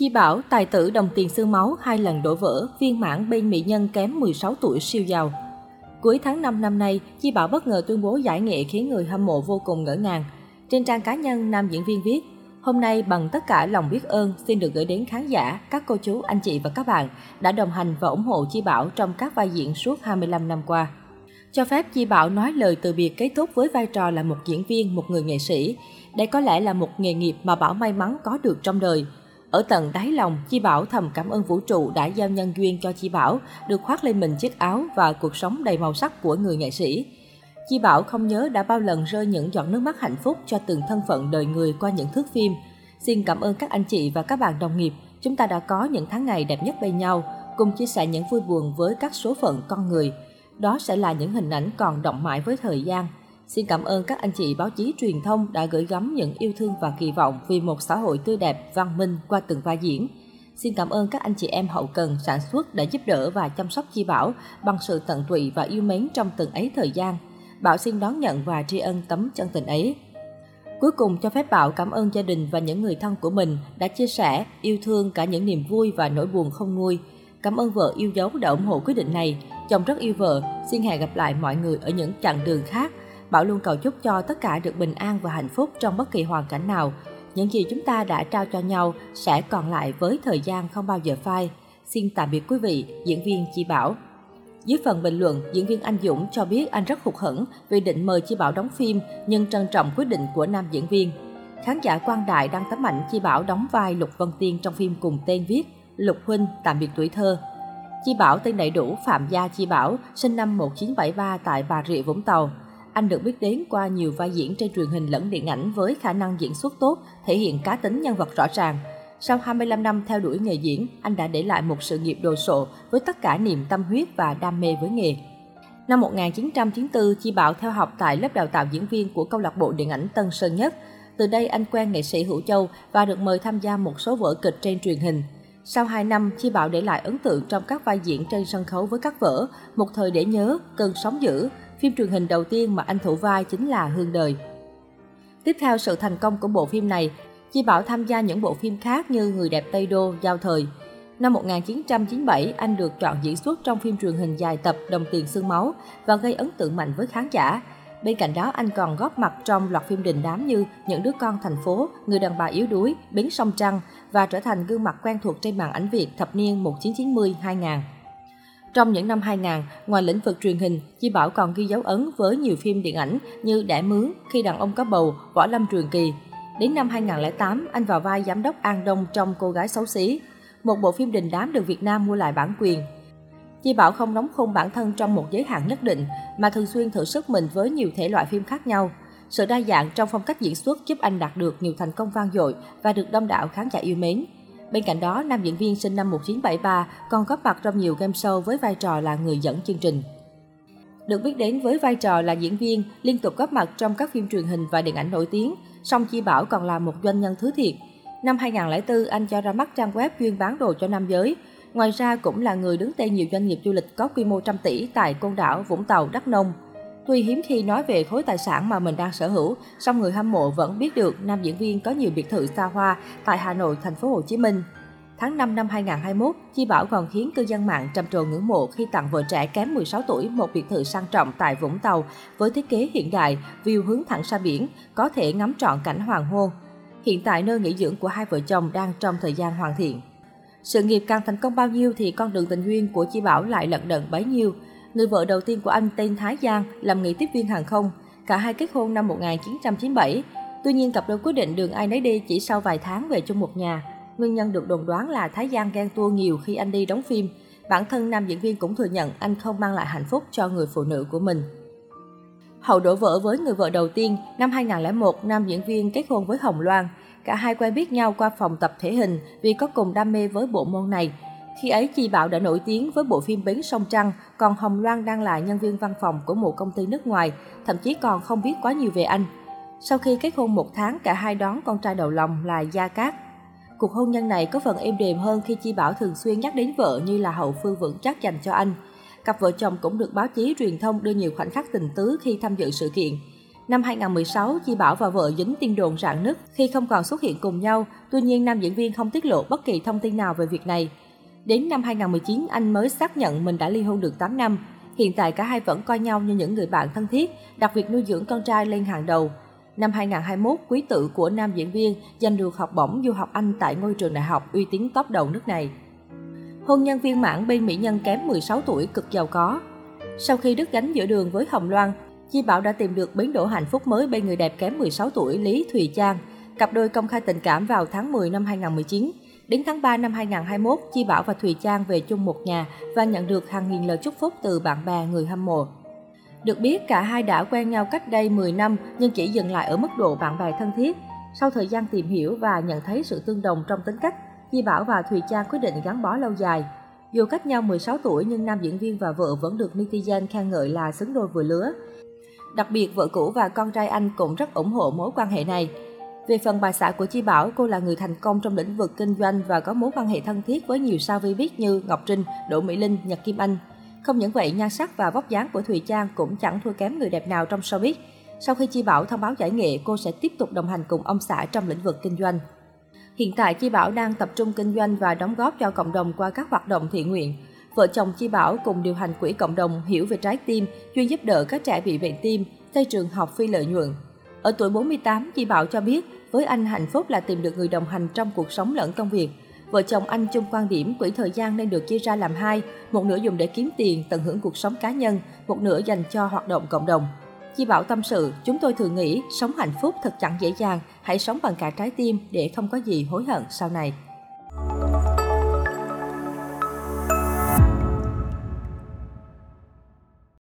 Chi Bảo, tài tử đồng tiền xương máu hai lần đổ vỡ, viên mãn bên mỹ nhân kém 16 tuổi siêu giàu. Cuối tháng 5 năm nay, Chi Bảo bất ngờ tuyên bố giải nghệ khiến người hâm mộ vô cùng ngỡ ngàng. Trên trang cá nhân, nam diễn viên viết, Hôm nay bằng tất cả lòng biết ơn xin được gửi đến khán giả, các cô chú, anh chị và các bạn đã đồng hành và ủng hộ Chi Bảo trong các vai diễn suốt 25 năm qua. Cho phép Chi Bảo nói lời từ biệt kết thúc với vai trò là một diễn viên, một người nghệ sĩ. Đây có lẽ là một nghề nghiệp mà Bảo may mắn có được trong đời. Ở tận đáy lòng, Chi Bảo thầm cảm ơn vũ trụ đã giao nhân duyên cho Chi Bảo được khoác lên mình chiếc áo và cuộc sống đầy màu sắc của người nghệ sĩ. Chi Bảo không nhớ đã bao lần rơi những giọt nước mắt hạnh phúc cho từng thân phận đời người qua những thước phim. Xin cảm ơn các anh chị và các bạn đồng nghiệp, chúng ta đã có những tháng ngày đẹp nhất bên nhau, cùng chia sẻ những vui buồn với các số phận con người. Đó sẽ là những hình ảnh còn động mãi với thời gian. Xin cảm ơn các anh chị báo chí truyền thông đã gửi gắm những yêu thương và kỳ vọng vì một xã hội tươi đẹp, văn minh qua từng vai diễn. Xin cảm ơn các anh chị em hậu cần, sản xuất đã giúp đỡ và chăm sóc Chi Bảo bằng sự tận tụy và yêu mến trong từng ấy thời gian. Bảo xin đón nhận và tri ân tấm chân tình ấy. Cuối cùng cho phép Bảo cảm ơn gia đình và những người thân của mình đã chia sẻ, yêu thương cả những niềm vui và nỗi buồn không nguôi. Cảm ơn vợ yêu dấu đã ủng hộ quyết định này. Chồng rất yêu vợ, xin hẹn gặp lại mọi người ở những chặng đường khác. Bảo luôn cầu chúc cho tất cả được bình an và hạnh phúc trong bất kỳ hoàn cảnh nào. Những gì chúng ta đã trao cho nhau sẽ còn lại với thời gian không bao giờ phai. Xin tạm biệt quý vị, diễn viên Chi Bảo. Dưới phần bình luận, diễn viên Anh Dũng cho biết anh rất hụt hẫng vì định mời Chi Bảo đóng phim nhưng trân trọng quyết định của nam diễn viên. Khán giả Quang Đại đăng tấm ảnh Chi Bảo đóng vai Lục Vân Tiên trong phim cùng tên viết Lục Huynh tạm biệt tuổi thơ. Chi Bảo tên đầy đủ Phạm Gia Chi Bảo, sinh năm 1973 tại Bà Rịa, Vũng Tàu. Anh được biết đến qua nhiều vai diễn trên truyền hình lẫn điện ảnh với khả năng diễn xuất tốt, thể hiện cá tính nhân vật rõ ràng. Sau 25 năm theo đuổi nghề diễn, anh đã để lại một sự nghiệp đồ sộ với tất cả niềm tâm huyết và đam mê với nghề. Năm 1994, Chi Bảo theo học tại lớp đào tạo diễn viên của câu lạc bộ điện ảnh Tân Sơn Nhất. Từ đây anh quen nghệ sĩ Hữu Châu và được mời tham gia một số vở kịch trên truyền hình. Sau 2 năm, Chi Bảo để lại ấn tượng trong các vai diễn trên sân khấu với các vở Một thời để nhớ, Cơn sóng dữ. Phim truyền hình đầu tiên mà anh thủ vai chính là Hương đời. Tiếp theo sự thành công của bộ phim này, Chi Bảo tham gia những bộ phim khác như Người đẹp Tây Đô, Giao thời. Năm 1997, anh được chọn diễn xuất trong phim truyền hình dài tập Đồng tiền xương máu và gây ấn tượng mạnh với khán giả. Bên cạnh đó, anh còn góp mặt trong loạt phim đình đám như Những đứa con thành phố, Người đàn bà yếu đuối, Bến sông Trăng và trở thành gương mặt quen thuộc trên màn ảnh Việt thập niên 1990-2000. Trong những năm 2000, ngoài lĩnh vực truyền hình, Chi Bảo còn ghi dấu ấn với nhiều phim điện ảnh như Đẻ mướn, Khi đàn ông có bầu, Võ lâm trường kỳ. Đến năm 2008, anh vào vai giám đốc An Đông trong Cô gái xấu xí, một bộ phim đình đám được Việt Nam mua lại bản quyền. Chi Bảo không đóng khung bản thân trong một giới hạn nhất định, mà thường xuyên thử sức mình với nhiều thể loại phim khác nhau. Sự đa dạng trong phong cách diễn xuất giúp anh đạt được nhiều thành công vang dội và được đông đảo khán giả yêu mến. Bên cạnh đó, nam diễn viên sinh năm 1973 còn góp mặt trong nhiều game show với vai trò là người dẫn chương trình. Được biết đến với vai trò là diễn viên, liên tục góp mặt trong các phim truyền hình và điện ảnh nổi tiếng, song Chi Bảo còn là một doanh nhân thứ thiệt. Năm 2004, anh cho ra mắt trang web chuyên bán đồ cho nam giới. Ngoài ra cũng là người đứng tên nhiều doanh nghiệp du lịch có quy mô trăm tỷ tại Côn Đảo, Vũng Tàu, Đắk Nông. Tuy hiếm khi nói về khối tài sản mà mình đang sở hữu, song người hâm mộ vẫn biết được nam diễn viên có nhiều biệt thự xa hoa tại Hà Nội, thành phố Hồ Chí Minh. Tháng 5 năm 2021, Chi Bảo còn khiến cư dân mạng trầm trồ ngưỡng mộ khi tặng vợ trẻ kém 16 tuổi một biệt thự sang trọng tại Vũng Tàu với thiết kế hiện đại, view hướng thẳng ra biển, có thể ngắm trọn cảnh hoàng hôn. Hiện tại nơi nghỉ dưỡng của hai vợ chồng đang trong thời gian hoàn thiện. Sự nghiệp càng thành công bao nhiêu thì con đường tình duyên của Chi Bảo lại lận đận bấy nhiêu. Người vợ đầu tiên của anh tên Thái Giang làm nghề tiếp viên hàng không. Cả hai kết hôn năm 1997. Tuy nhiên cặp đôi quyết định đường ai nấy đi chỉ sau vài tháng về chung một nhà. Nguyên nhân được đồn đoán là Thái Giang ghen tua nhiều khi anh đi đóng phim. Bản thân nam diễn viên cũng thừa nhận anh không mang lại hạnh phúc cho người phụ nữ của mình. Hậu đổ vỡ với người vợ đầu tiên, năm 2001, nam diễn viên kết hôn với Hồng Loan. Cả hai quen biết nhau qua phòng tập thể hình vì có cùng đam mê với bộ môn này. Khi ấy, Chi Bảo đã nổi tiếng với bộ phim Bến Sông Trăng, còn Hồng Loan đang là nhân viên văn phòng của một công ty nước ngoài, thậm chí còn không biết quá nhiều về anh. Sau khi kết hôn một tháng, cả hai đón con trai đầu lòng là Gia Cát. Cuộc hôn nhân này có phần êm đềm hơn khi Chi Bảo thường xuyên nhắc đến vợ như là hậu phương vững chắc dành cho anh. Cặp vợ chồng cũng được báo chí truyền thông đưa nhiều khoảnh khắc tình tứ khi tham dự sự kiện. Năm 2016, Chi Bảo và vợ dính tin đồn rạn nứt khi không còn xuất hiện cùng nhau, tuy nhiên nam diễn viên không tiết lộ bất kỳ thông tin nào về việc này. Đến năm 2019, anh mới xác nhận mình đã ly hôn được 8 năm. Hiện tại cả hai vẫn coi nhau như những người bạn thân thiết, đặt việc nuôi dưỡng con trai lên hàng đầu. Năm 2021, quý tử của nam diễn viên giành được học bổng du học Anh tại ngôi trường đại học uy tín top đầu nước này. Hôn nhân viên mãn bên mỹ nhân kém 16 tuổi cực giàu có. Sau khi đứt gánh giữa đường với Hồng Loan, Chi Bảo đã tìm được bến đỗ hạnh phúc mới bên người đẹp kém 16 tuổi Lý Thùy Trang. Cặp đôi công khai tình cảm vào tháng 10 năm 2019. Đến tháng 3 năm 2021, Chi Bảo và Thùy Trang về chung một nhà và nhận được hàng nghìn lời chúc phúc từ bạn bè người hâm mộ. Được biết, cả hai đã quen nhau cách đây 10 năm nhưng chỉ dừng lại ở mức độ bạn bè thân thiết. Sau thời gian tìm hiểu và nhận thấy sự tương đồng trong tính cách, Chi Bảo và Thùy Trang quyết định gắn bó lâu dài. Dù cách nhau 16 tuổi nhưng nam diễn viên và vợ vẫn được netizen khen ngợi là xứng đôi vừa lứa. Đặc biệt, vợ cũ và con trai anh cũng rất ủng hộ mối quan hệ này. Về phần bà xã của Chi Bảo, cô là người thành công trong lĩnh vực kinh doanh và có mối quan hệ thân thiết với nhiều sao vi biết như Ngọc Trinh, Đỗ Mỹ Linh, Nhật Kim Anh. Không những vậy, nhan sắc và vóc dáng của Thùy Trang cũng chẳng thua kém người đẹp nào trong showbiz. Sau khi Chi Bảo thông báo giải nghệ, cô sẽ tiếp tục đồng hành cùng ông xã trong lĩnh vực kinh doanh. Hiện tại, Chi Bảo đang tập trung kinh doanh và đóng góp cho cộng đồng qua các hoạt động thiện nguyện. Vợ chồng Chi Bảo cùng điều hành quỹ cộng đồng Hiểu về trái tim, chuyên giúp đỡ các trẻ bị bệnh tim, xây trường học phi lợi nhuận. Ở tuổi 48, chị Bảo cho biết, với anh hạnh phúc là tìm được người đồng hành trong cuộc sống lẫn công việc. Vợ chồng anh chung quan điểm quỹ thời gian nên được chia ra làm hai, một nửa dùng để kiếm tiền, tận hưởng cuộc sống cá nhân, một nửa dành cho hoạt động cộng đồng. Chi Bảo tâm sự, chúng tôi thường nghĩ sống hạnh phúc thật chẳng dễ dàng, hãy sống bằng cả trái tim để không có gì hối hận sau này.